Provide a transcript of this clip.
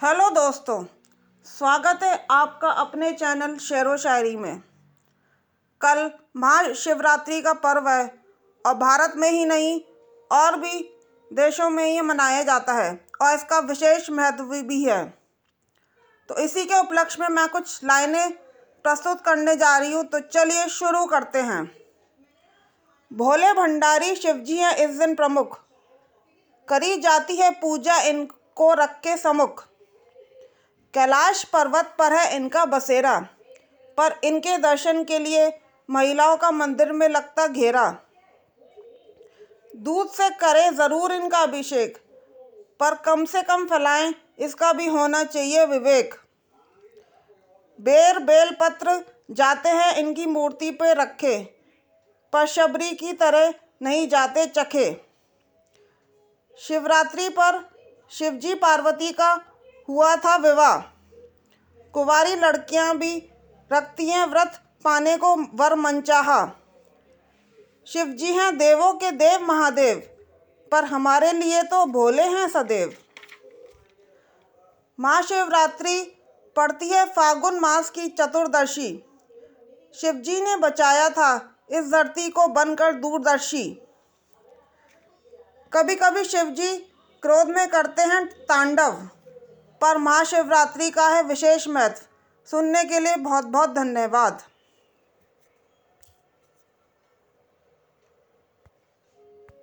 Hello दोस्तों, स्वागत है आपका अपने चैनल शेर व शायरी में। कल महाशिवरात्रि का पर्व है और भारत में ही नहीं, और भी देशों में ये मनाया जाता है और इसका विशेष महत्व भी है। तो इसी के उपलक्ष्य में मैं कुछ लाइनें प्रस्तुत करने जा रही हूँ तो चलिए शुरू करते हैं। भोले भंडारी शिवजी हैं इस दिन प्रमुख। करी जाती है पूजा इनको रख के समुख कैलाश पर्वत पर है इनका बसेरा, पर इनके दर्शन के लिए महिलाओं का मंदिर में लगता घेरा। दूध से करें ज़रूर इनका अभिषेक, पर कम से कम फैलाएँ इसका भी होना चाहिए विवेक। बेर बेल पत्र जाते हैं इनकी मूर्ति पे रखे, पर शबरी की तरह नहीं जाते चखे। शिवरात्रि पर शिवजी पार्वती का हुआ था विवाह। कुंवारी लड़कियाँ भी रखती हैं व्रत पाने को वर मनचाहा। शिवजी हैं देवों के देव महादेव, पर हमारे लिए तो भोले हैं सदैव। महाशिवरात्रि पड़ती है फागुन मास की चतुर्दशी। शिवजी ने बचाया था इस धरती को बनकर दूरदर्शी। कभी कभी शिवजी क्रोध में करते हैं तांडव। पर महाशिवरात्रि का है विशेष महत्व। सुनने के लिए बहुत बहुत धन्यवाद।